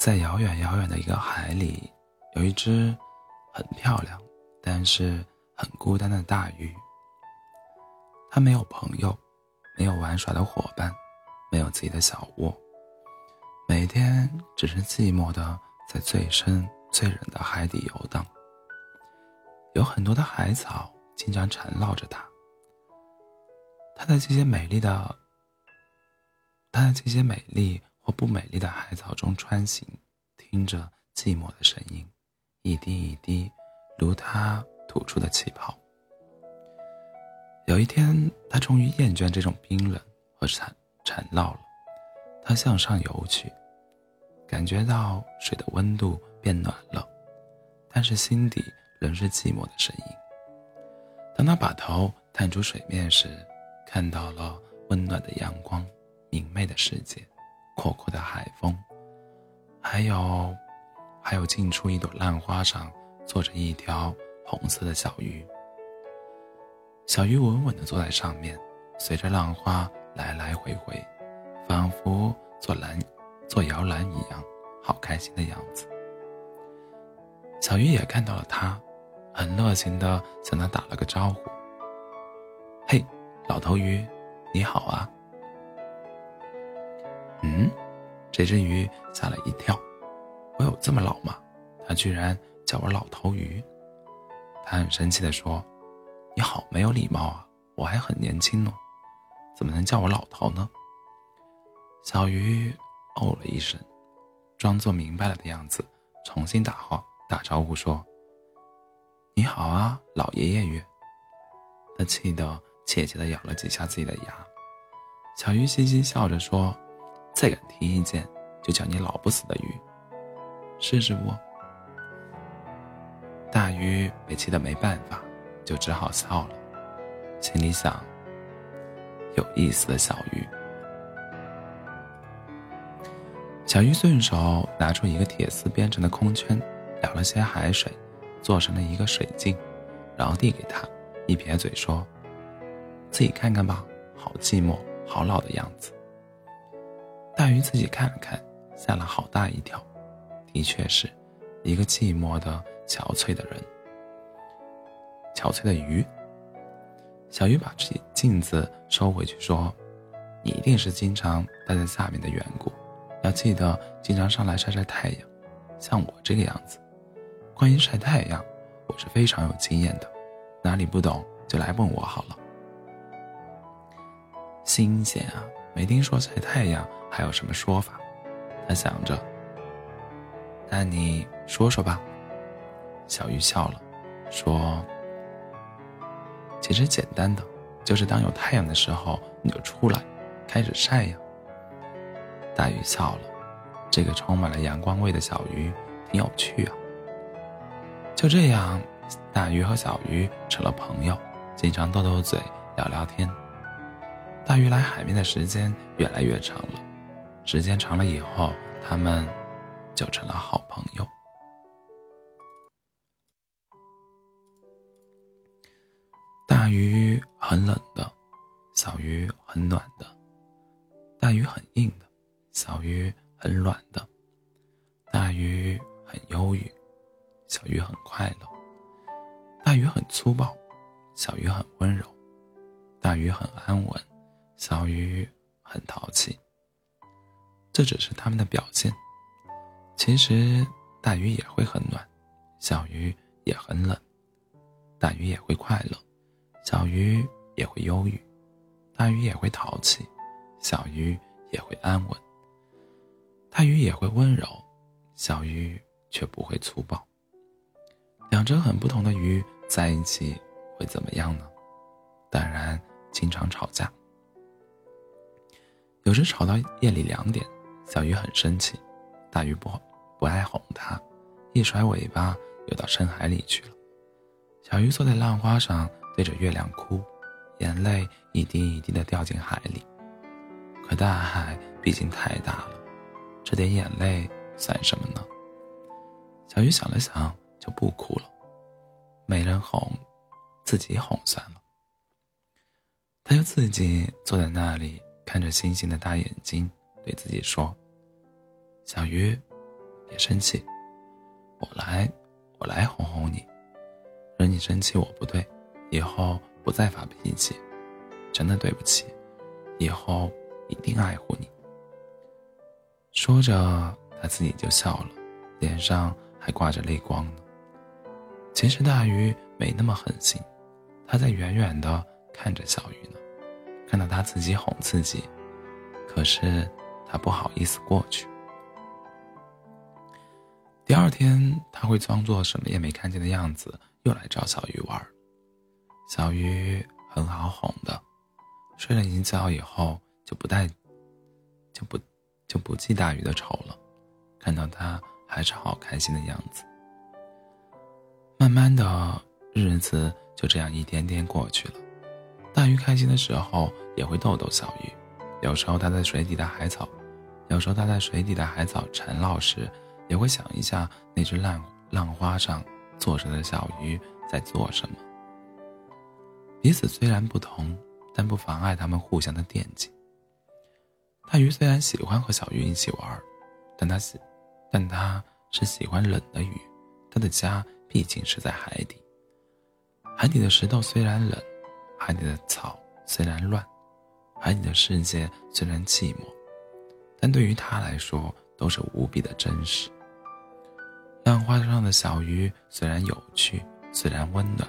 在遥远遥远的一个海里，有一只很漂亮，但是很孤单的大鱼。它没有朋友，没有玩耍的伙伴，没有自己的小窝，每天只是寂寞的在最深最冷的海底游荡。有很多的海草经常缠绕着它。它的这些美丽的，它的这些美丽不美丽的海草中穿行，听着寂寞的声音，一滴一滴，如他吐出的气泡。有一天，他终于厌倦这种冰冷和缠缠绕了，他向上游去，感觉到水的温度变暖了，但是心底仍是寂寞的声音。当他把头探出水面时，看到了温暖的阳光，明媚的世界，阔阔的海风，还有，还有近处一朵浪花上坐着一条红色的小鱼。小鱼稳稳地坐在上面，随着浪花来来回回，仿佛坐篮、坐摇篮一样，好开心的样子。小鱼也看到了他，很热情地向他打了个招呼：“嘿。”老头鱼，你好啊！这只鱼吓了一跳。我有这么老吗？他居然叫我老头鱼。他很生气地说：“你好没有礼貌啊！我还很年轻呢，怎么能叫我老头呢？”小鱼哦了一声，装作明白了的样子，重新打号打招呼说：“你好啊，老爷爷鱼。”他气得。怯怯地咬了几下自己的牙，小鱼嘻嘻笑着说：“再敢提意见，就叫你老不死的鱼，试试不？”大鱼被气得没办法，就只好笑了，心里想：“有意思的小鱼。”小鱼顺手拿出一个铁丝编成的空圈，舀了些海水，做成了一个水镜，然后递给他，一撇嘴说。自己看看吧，好寂寞，好老的样子。大鱼自己看了看，吓了好大一跳，的确是，一个寂寞的、憔悴的人，憔悴的鱼。小鱼把自己镜子收回去，说：“你一定是经常待在下面的缘故，要记得经常上来晒晒太阳，像我这个样子。关于晒太阳，我是非常有经验的，哪里不懂就来问我好了。”新鲜啊！没听说晒太阳还有什么说法。他想着。那你说说吧。小鱼笑了，说：“其实简单的，就是当有太阳的时候，你就出来，开始晒呀。”大鱼笑了，这个充满了阳光味的小鱼挺有趣啊。就这样，大鱼和小鱼成了朋友，经常斗斗嘴，聊聊天。大鱼来海边的时间越来越长了，时间长了以后，他们就成了好朋友。大鱼很冷的，小鱼很暖的；大鱼很硬的，小鱼很软的；大鱼很忧郁，小鱼很快乐；大鱼很粗暴，小鱼很温柔；大鱼很安稳。小鱼很淘气，这只是他们的表现。其实大鱼也会很暖，小鱼也很冷；大鱼也会快乐，小鱼也会忧郁；大鱼也会淘气，小鱼也会安稳；大鱼也会温柔，小鱼却不会粗暴。两只很不同的鱼在一起会怎么样呢？当然，经常吵架。有时吵到夜里两点，小鱼很生气，大鱼不不爱哄它，一甩尾巴游到深海里去了。小鱼坐在浪花上，对着月亮哭，眼泪一滴一滴的掉进海里。可大海毕竟太大了，这点眼泪算什么呢？小鱼想了想，就不哭了。没人哄，自己哄算了。他就自己坐在那里。看着星星的大眼睛，对自己说：“小鱼，别生气，我来，我来哄哄你。惹你生气我不对，以后不再发脾气，真的对不起，以后一定爱护你。说着，他自己就笑了，脸上还挂着泪光呢。其实大鱼没那么狠心，他在远远的看着小鱼呢，看到他自己哄自己，可是他不好意思过去。第二天，他会装作什么也没看见的样子，又来找小鱼玩。小鱼很好哄的，睡了一觉以后就不带，就不。就不记大鱼的仇了，看到他还是好开心的样子。慢慢的日子就这样一天天过去了。大鱼开心的时候也会逗逗小鱼，有时候他在水底的海草，有时候他在水底的海草缠绕时，也会想一下那只浪浪花上坐着的小鱼在做什么。彼此虽然不同，但不妨碍他们互相的惦记。大鱼虽然喜欢和小鱼一起玩，但他喜，但他是喜欢冷的鱼。他的家毕竟是在海底。海底的石头虽然冷，海底的草虽然乱，海底的世界虽然寂寞，但对于他来说都是无比的真实。浪花上的小鱼虽然有趣，虽然温暖，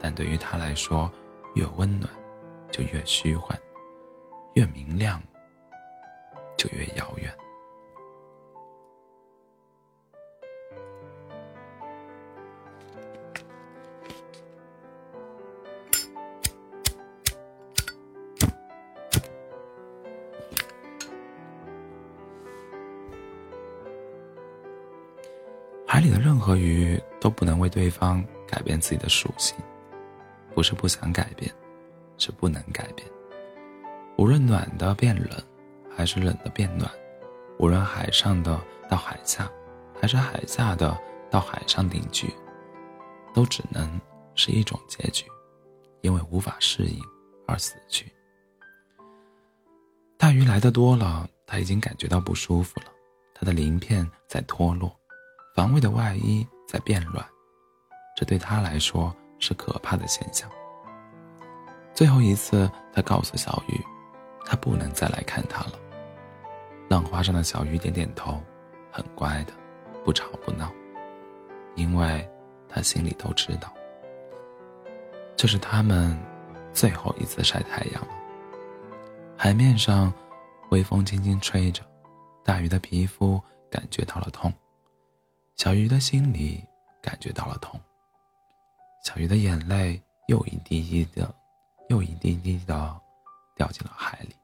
但对于他来说，越温暖就越虚幻，越明亮。就越遥远。里的任何鱼都不能为对方改变自己的属性，不是不想改变，是不能改变。无论暖的变冷。还是冷的变暖，无论海上的到海下，还是海下的到海上定居，都只能是一种结局，因为无法适应而死去。大鱼来的多了，他已经感觉到不舒服了，他的鳞片在脱落，防卫的外衣在变软，这对他来说是可怕的现象。最后一次，他告诉小鱼，他不能再来看他了。浪花上的小鱼点点头，很乖的，不吵不闹，因为他心里都知道，这是他们最后一次晒太阳了。海面上，微风轻轻吹着，大鱼的皮肤感觉到了痛，小鱼的心里感觉到了痛，小鱼的眼泪又一滴滴的，又一滴滴的掉进了海里。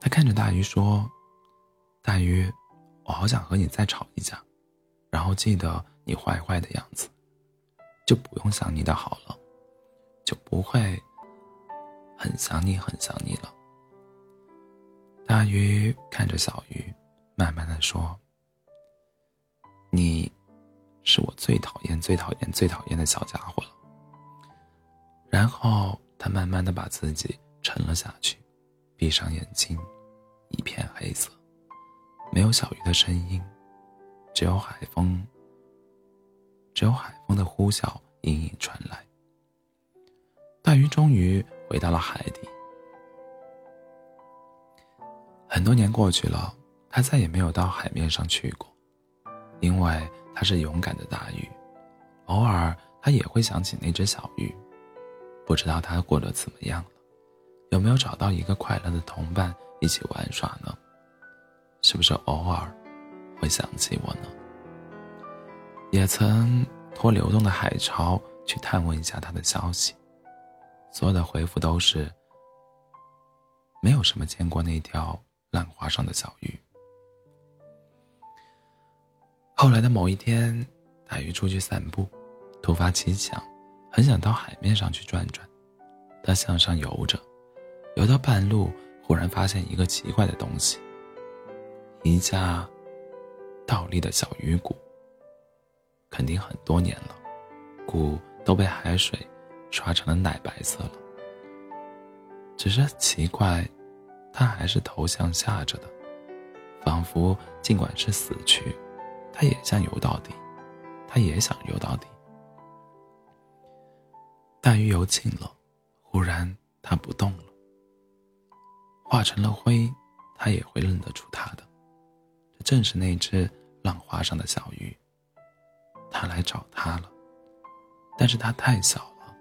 他看着大鱼说：“大鱼，我好想和你再吵一架，然后记得你坏坏的样子，就不用想你的好了，就不会很想你很想你了。”大鱼看着小鱼，慢慢的说：“你，是我最讨厌、最讨厌、最讨厌的小家伙了。”然后他慢慢的把自己沉了下去，闭上眼睛。一片黑色，没有小鱼的声音，只有海风，只有海风的呼啸隐隐传来。大鱼终于回到了海底。很多年过去了，他再也没有到海面上去过，因为他是勇敢的大鱼。偶尔，他也会想起那只小鱼，不知道他过得怎么样了，有没有找到一个快乐的同伴。一起玩耍呢，是不是偶尔会想起我呢？也曾托流动的海潮去探问一下他的消息，所有的回复都是没有什么见过那条浪花上的小鱼。后来的某一天，大鱼出去散步，突发奇想，很想到海面上去转转。他向上游着，游到半路。忽然发现一个奇怪的东西，一架倒立的小鱼骨，肯定很多年了，骨都被海水刷成了奶白色了。只是奇怪，它还是头向下着的，仿佛尽管是死去，它也想游到底，它也想游到底。大鱼游尽了，忽然它不动了，化成了灰，它也会认得出它的。这正是那只浪花上的小鱼。它来找它了，但是它太小了，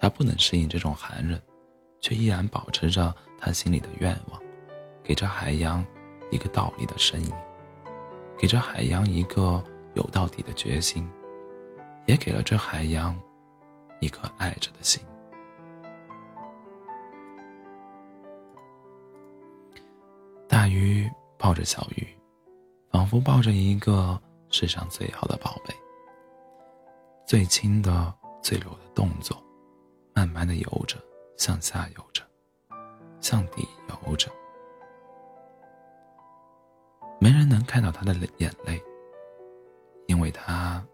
它不能适应这种寒冷，却依然保持着他心里的愿望，给这海洋一个倒立的身影，给这海洋一个游到底的决心，也给了这海洋一颗爱着的心。大鱼抱着小鱼，仿佛抱着一个世上最好的宝贝。最轻的、最柔的动作，慢慢的游着，向下游着，向底游着。没人能看到他的眼泪，因为他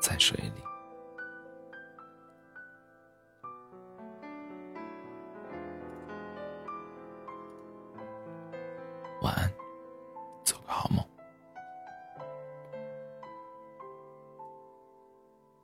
在水里。